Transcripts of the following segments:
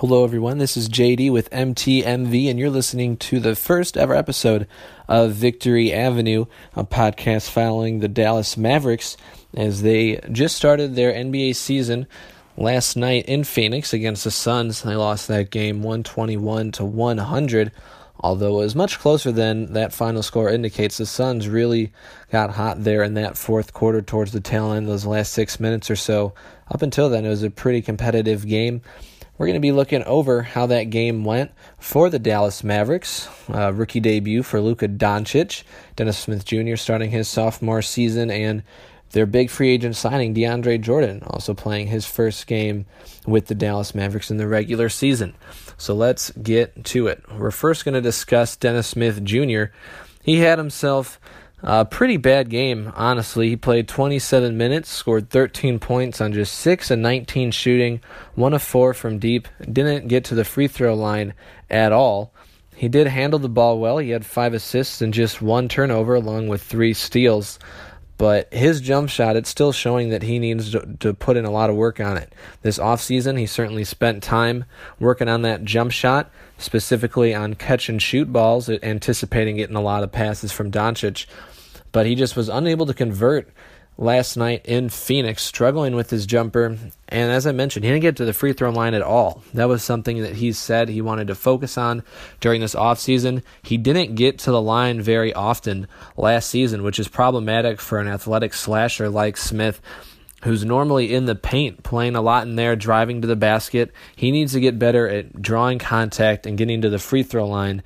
Hello, everyone. This is JD with MTMV, and you're listening to the first ever episode of Victory Avenue, a podcast following the Dallas Mavericks as they just started their NBA season last night in Phoenix against the Suns. They lost that game 121 to 100. Although it was much closer than that final score indicates, the Suns really got hot there in that fourth quarter towards the tail end, those last six minutes or so. Up until then, it was a pretty competitive game. We're going to be looking over how that game went for the Dallas Mavericks. Uh, rookie debut for Luka Doncic, Dennis Smith Jr. starting his sophomore season, and their big free agent signing, DeAndre Jordan, also playing his first game with the Dallas Mavericks in the regular season. So let's get to it. We're first going to discuss Dennis Smith Jr. He had himself a pretty bad game, honestly. He played 27 minutes, scored 13 points on just 6 and 19 shooting, 1 of 4 from deep, didn't get to the free throw line at all. He did handle the ball well. He had 5 assists and just 1 turnover, along with 3 steals. But his jump shot, it's still showing that he needs to, to put in a lot of work on it. This offseason, he certainly spent time working on that jump shot, specifically on catch and shoot balls, anticipating getting a lot of passes from Doncic. But he just was unable to convert last night in Phoenix, struggling with his jumper. And as I mentioned, he didn't get to the free throw line at all. That was something that he said he wanted to focus on during this offseason. He didn't get to the line very often last season, which is problematic for an athletic slasher like Smith. Who's normally in the paint, playing a lot in there, driving to the basket. He needs to get better at drawing contact and getting to the free throw line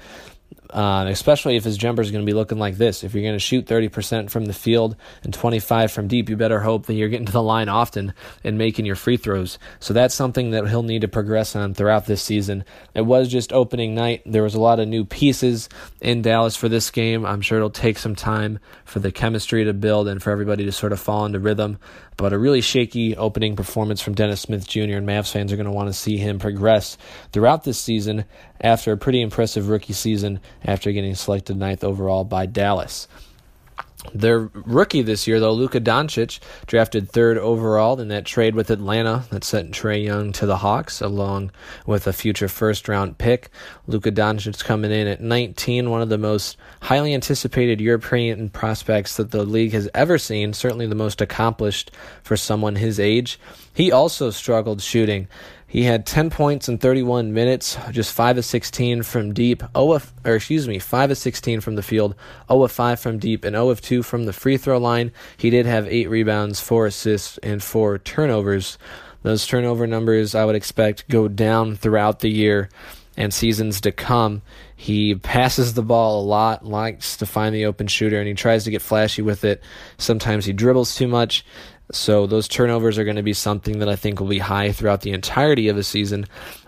uh, especially if his jumper is going to be looking like this. If you're going to shoot 30% from the field and 25 from deep, you better hope that you're getting to the line often and making your free throws. So that's something that he'll need to progress on throughout this season. It was just opening night. There was a lot of new pieces in Dallas for this game. I'm sure it'll take some time for the chemistry to build and for everybody to sort of fall into rhythm. But a really shaky opening performance from Dennis Smith Jr. and Mavs fans are going to want to see him progress throughout this season after a pretty impressive rookie season after getting selected ninth overall by Dallas. Their rookie this year, though, Luka Doncic, drafted third overall in that trade with Atlanta that sent Trae Young to the Hawks, along with a future first round pick. Luka Doncic coming in at 19, one of the most highly anticipated European prospects that the league has ever seen, certainly the most accomplished for someone his age. He also struggled shooting. He had 10 points in 31 minutes, just 5 of 16 from deep, 0 of, or excuse me, 5 of 16 from the field, 0 of 5 from deep, and 0 of 2 from the free throw line. He did have 8 rebounds, 4 assists, and 4 turnovers. Those turnover numbers I would expect go down throughout the year and seasons to come. He passes the ball a lot, likes to find the open shooter, and he tries to get flashy with it. Sometimes he dribbles too much. So those turnovers are going to be something that I think will be high throughout the entirety of the season.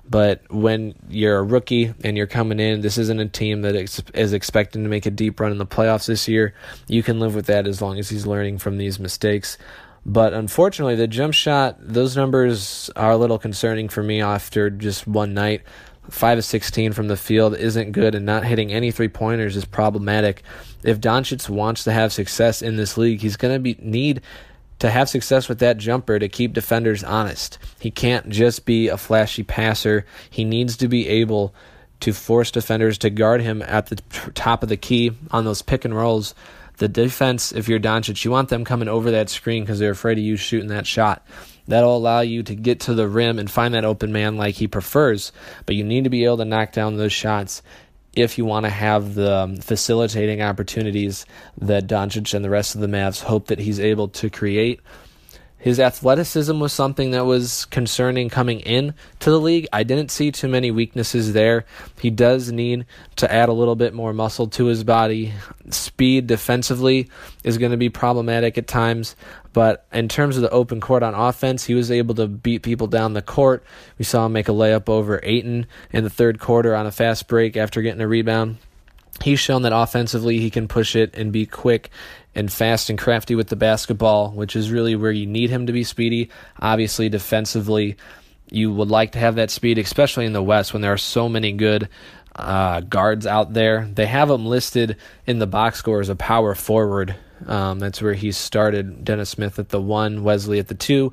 But when you're a rookie and you're coming in, this isn't a team that is expecting to make a deep run in the playoffs this year. You can live with that as long as he's learning from these mistakes. But unfortunately, the jump shot, those numbers are a little concerning for me after just one night. 5 of 16 from the field isn't good, and not hitting any three pointers is problematic. If Doncic wants to have success in this league, he's going to be need to have success with that jumper to keep defenders honest. He can't just be a flashy passer. He needs to be able to force defenders to guard him at the top of the key on those pick and rolls. The defense, if you're Doncic, you want them coming over that screen because they're afraid of you shooting that shot. That'll allow you to get to the rim and find that open man like he prefers, but you need to be able to knock down those shots if you want to have the um, facilitating opportunities that Doncic and the rest of the Mavs hope that he's able to create. His athleticism was something that was concerning coming in to the league. I didn't see too many weaknesses there. He does need to add a little bit more muscle to his body. Speed defensively is going to be problematic at times, but in terms of the open court on offense, he was able to beat people down the court. We saw him make a layup over Ayton in the third quarter on a fast break after getting a rebound. He's shown that offensively he can push it and be quick and fast and crafty with the basketball, which is really where you need him to be speedy. Obviously, defensively, you would like to have that speed, especially in the West when there are so many good uh, guards out there. They have him listed in the box score as a power forward Um, that's where he started Dennis Smith at the one, Wesley at the two,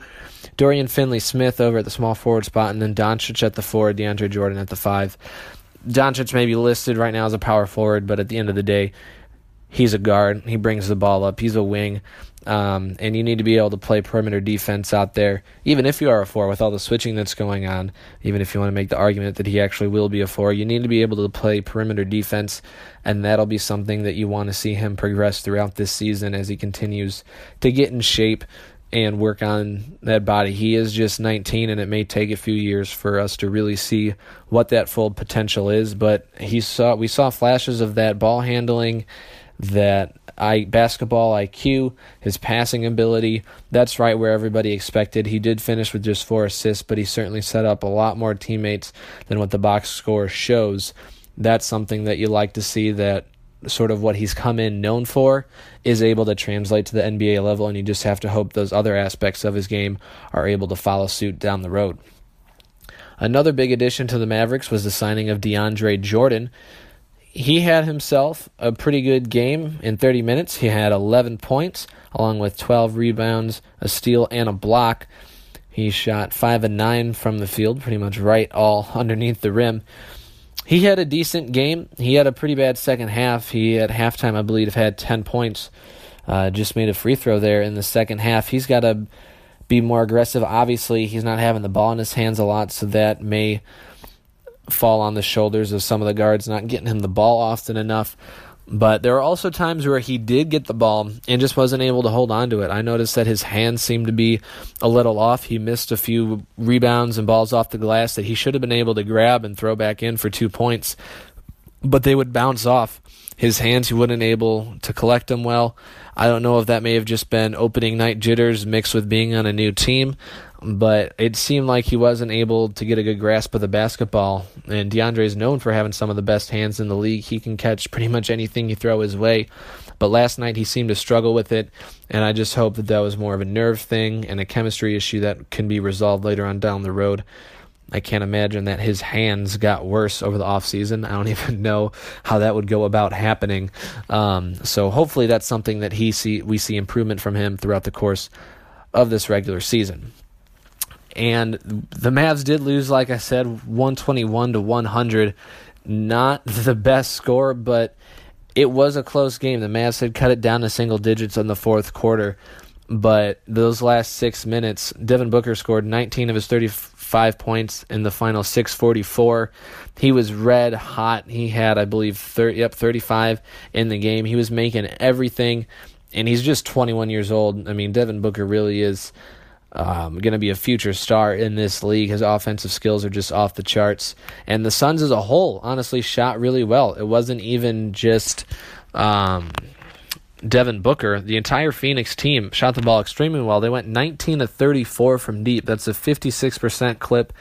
Dorian Finney-Smith over at the small forward spot, and then Doncic at the four, DeAndre Jordan at the five. Doncic may be listed right now as a power forward, but at the end of the day, he's a guard. He brings the ball up. He's a wing. Um, and you need to be able to play perimeter defense out there, even if you are a four, with all the switching that's going on. Even if you want to make the argument that he actually will be a four, you need to be able to play perimeter defense, and that'll be something that you want to see him progress throughout this season as he continues to get in shape and work on that body. He is just 19, and it may take a few years for us to really see what that full potential is. But he saw we saw flashes of that ball handling, that I basketball IQ, his passing ability. That's right where everybody expected. He did finish with just four assists, but he certainly set up a lot more teammates than what the box score shows. That's something that you like to see that sort of what he's come in known for is able to translate to the NBA level, and you just have to hope those other aspects of his game are able to follow suit down the road. Another big addition to the Mavericks was the signing of DeAndre Jordan he had himself a pretty good game in 30 minutes. He had 11 points, along with 12 rebounds, a steal, and a block. He shot 5 and 9 from the field, pretty much right all underneath the rim. He had a decent game. He had a pretty bad second half. He, at halftime, I believe, had 10 points. Uh, just made a free throw there in the second half. He's got to be more aggressive. Obviously, he's not having the ball in his hands a lot, so that may fall on the shoulders of some of the guards, not getting him the ball often enough. But there were also times where he did get the ball and just wasn't able to hold on to it. I noticed that his hands seemed to be a little off. He missed a few rebounds and balls off the glass that he should have been able to grab and throw back in for two points, but they would bounce off his hands. He wasn't able to collect them well. I don't know if that may have just been opening night jitters mixed with being on a new team but it seemed like he wasn't able to get a good grasp of the basketball. And DeAndre is known for having some of the best hands in the league. He can catch pretty much anything you throw his way. But last night he seemed to struggle with it, and I just hope that that was more of a nerve thing and a chemistry issue that can be resolved later on down the road. I can't imagine that his hands got worse over the offseason. I don't even know how that would go about happening. Um, so hopefully that's something that he see we see improvement from him throughout the course of this regular season. And the Mavs did lose, like I said, 121 to 100. Not the best score, but it was a close game. The Mavs had cut it down to single digits in the fourth quarter. But those last six minutes, Devin Booker scored 19 of his 35 points in the final 644. He was red hot. He had, I believe, 30, yep, 35 in the game. He was making everything, and he's just 21 years old. I mean, Devin Booker really is um, going to be a future star in this league. His offensive skills are just off the charts. And the Suns as a whole, honestly, shot really well. It wasn't even just um, Devin Booker. The entire Phoenix team shot the ball extremely well. They went 19 to 34 from deep. That's a 56% clip.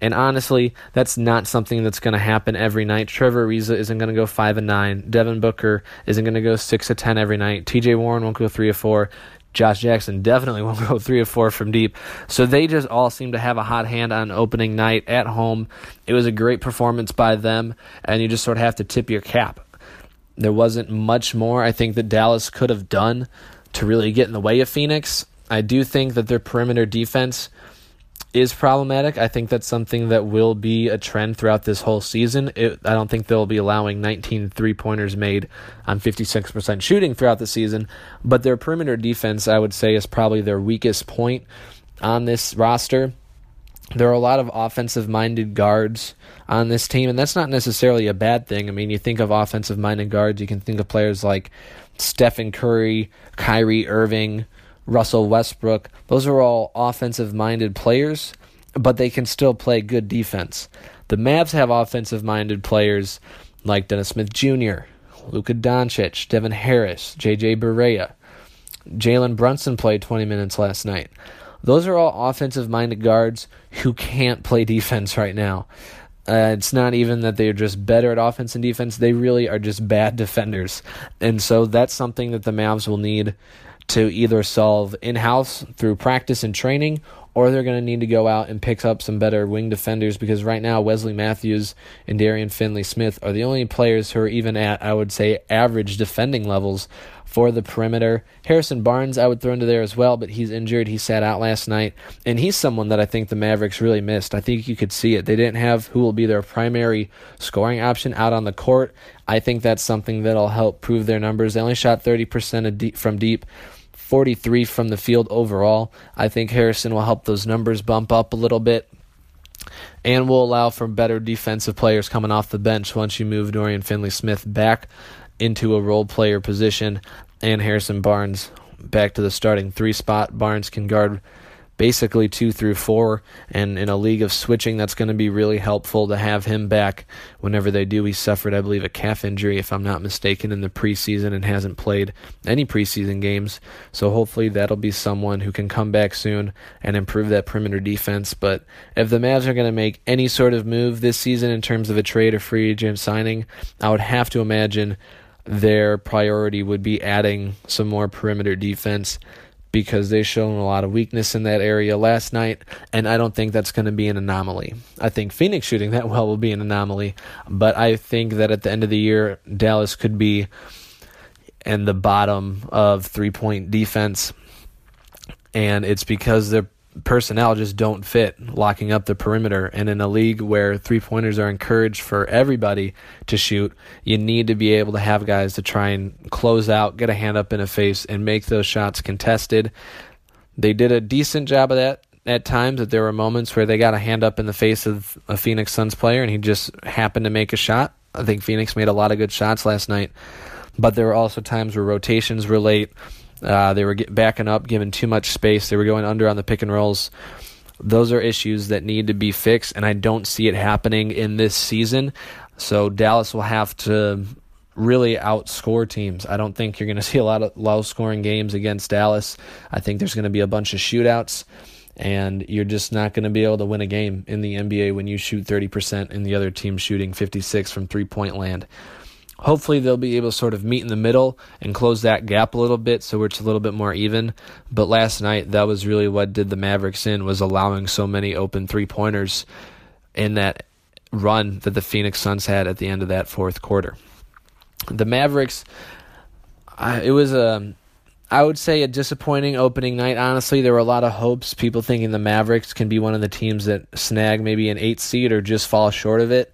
And honestly, that's not something that's going to happen every night. Trevor Ariza isn't going to go five and nine. Devin Booker isn't going to go six to ten every night. T.J. Warren won't go three or four. Josh Jackson definitely won't go three or four from deep. So they just all seem to have a hot hand on opening night at home. It was a great performance by them, and you just sort of have to tip your cap. There wasn't much more I think that Dallas could have done to really get in the way of Phoenix. I do think that their perimeter defense is problematic. I think that's something that will be a trend throughout this whole season. It, I don't think they'll be allowing 19 three pointers made on 56% shooting throughout the season, but their perimeter defense, I would say, is probably their weakest point on this roster. There are a lot of offensive minded guards on this team, and that's not necessarily a bad thing. I mean, you think of offensive minded guards, you can think of players like Stephen Curry, Kyrie Irving, Russell Westbrook. Those are all offensive minded players, but they can still play good defense. The Mavs have offensive minded players like Dennis Smith Jr., Luka Doncic, Devin Harris, JJ Barea. Jalen Brunson played 20 minutes last night. Those are all offensive minded guards who can't play defense right now. Uh, it's not even that they're just better at offense and defense, they really are just bad defenders. And so that's something that the Mavs will need to either solve in house through practice and training or they're going to need to go out and pick up some better wing defenders because right now Wesley Matthews and Dorian Finney-Smith are the only players who are even at, I would say, average defending levels for the perimeter. Harrison Barnes, I would throw into there as well, but he's injured. He sat out last night, and he's someone that I think the Mavericks really missed. I think you could see it. They didn't have who will be their primary scoring option out on the court. I think that's something that'll help prove their numbers. They only shot 30% deep, from deep. 43 from the field overall. I think Harrison will help those numbers bump up a little bit and will allow for better defensive players coming off the bench once you move Dorian Finney-Smith back into a role player position and Harrison Barnes back to the starting three spot. Barnes can guard basically two through four. And in a league of switching, that's going to be really helpful to have him back whenever they do. He suffered, I believe, a calf injury, if I'm not mistaken, in the preseason and hasn't played any preseason games. So hopefully that'll be someone who can come back soon and improve that perimeter defense. But if the Mavs are going to make any sort of move this season in terms of a trade or free agent signing, I would have to imagine their priority would be adding some more perimeter defense because they've shown a lot of weakness in that area last night, and I don't think that's going to be an anomaly. I think Phoenix shooting that well will be an anomaly, but I think that at the end of the year, Dallas could be in the bottom of three point defense, and it's because they're personnel just don't fit locking up the perimeter. And in a league where three pointers are encouraged for everybody to shoot, you need to be able to have guys to try and close out, get a hand up in a face, and make those shots contested. They did a decent job of that at times that there were moments where they got a hand up in the face of a Phoenix Suns player and he just happened to make a shot. I think Phoenix made a lot of good shots last night, but there were also times where rotations were late uh, they were get, backing up, giving too much space. They were going under on the pick and rolls. Those are issues that need to be fixed, and I don't see it happening in this season. So Dallas will have to really outscore teams. I don't think you're going to see a lot of low scoring games against Dallas. I think there's going to be a bunch of shootouts, and you're just not going to be able to win a game in the NBA when you shoot 30% and the other team shooting 56 from three point land. Hopefully, they'll be able to sort of meet in the middle and close that gap a little bit so it's a little bit more even. But last night, that was really what did the Mavericks in, was allowing so many open three pointers in that run that the Phoenix Suns had at the end of that fourth quarter. The Mavericks, it was a. I would say a disappointing opening night. Honestly, there were a lot of hopes. People thinking the Mavericks can be one of the teams that snag maybe an eight seed or just fall short of it.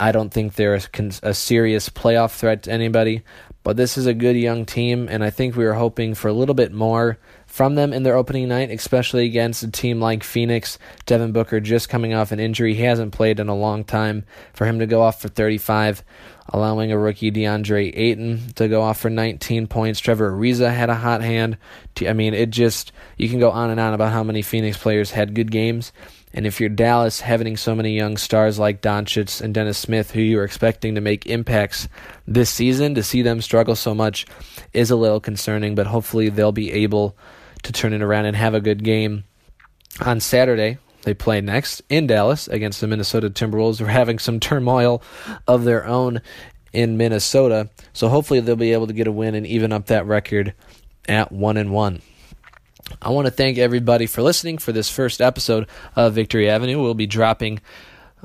I don't think they're a, a, serious playoff threat to anybody, but this is a good young team, and I think we were hoping for a little bit more from them in their opening night, especially against a team like Phoenix. Devin Booker just coming off an injury. He hasn't played in a long time. For him to go off for 35, allowing a rookie DeAndre Ayton to go off for 19 points. Trevor Ariza had a hot hand. I mean, it just, you can go on and on about how many Phoenix players had good games. And if you're Dallas having so many young stars like Doncic and Dennis Smith, who you are expecting to make impacts this season, to see them struggle so much is a little concerning. But hopefully they'll be able to turn it around and have a good game on Saturday. They play next in Dallas against the Minnesota Timberwolves. They're having some turmoil of their own in Minnesota, so hopefully they'll be able to get a win and even up that record at one and one. I want to thank everybody for listening for this first episode of Victory Avenue. We'll be dropping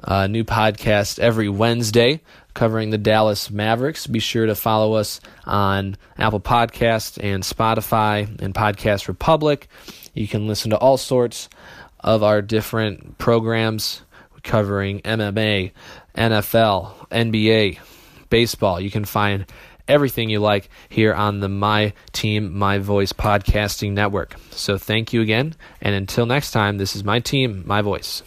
a new podcast every Wednesday covering the Dallas Mavericks. Be sure to follow us on Apple Podcast and Spotify and Podcast Republic. You can listen to all sorts of our different programs covering MMA, NFL, NBA, baseball. You can find everything you like here on the My Team, My Voice podcasting network. So thank you again. And until next time, this is My Team, My Voice.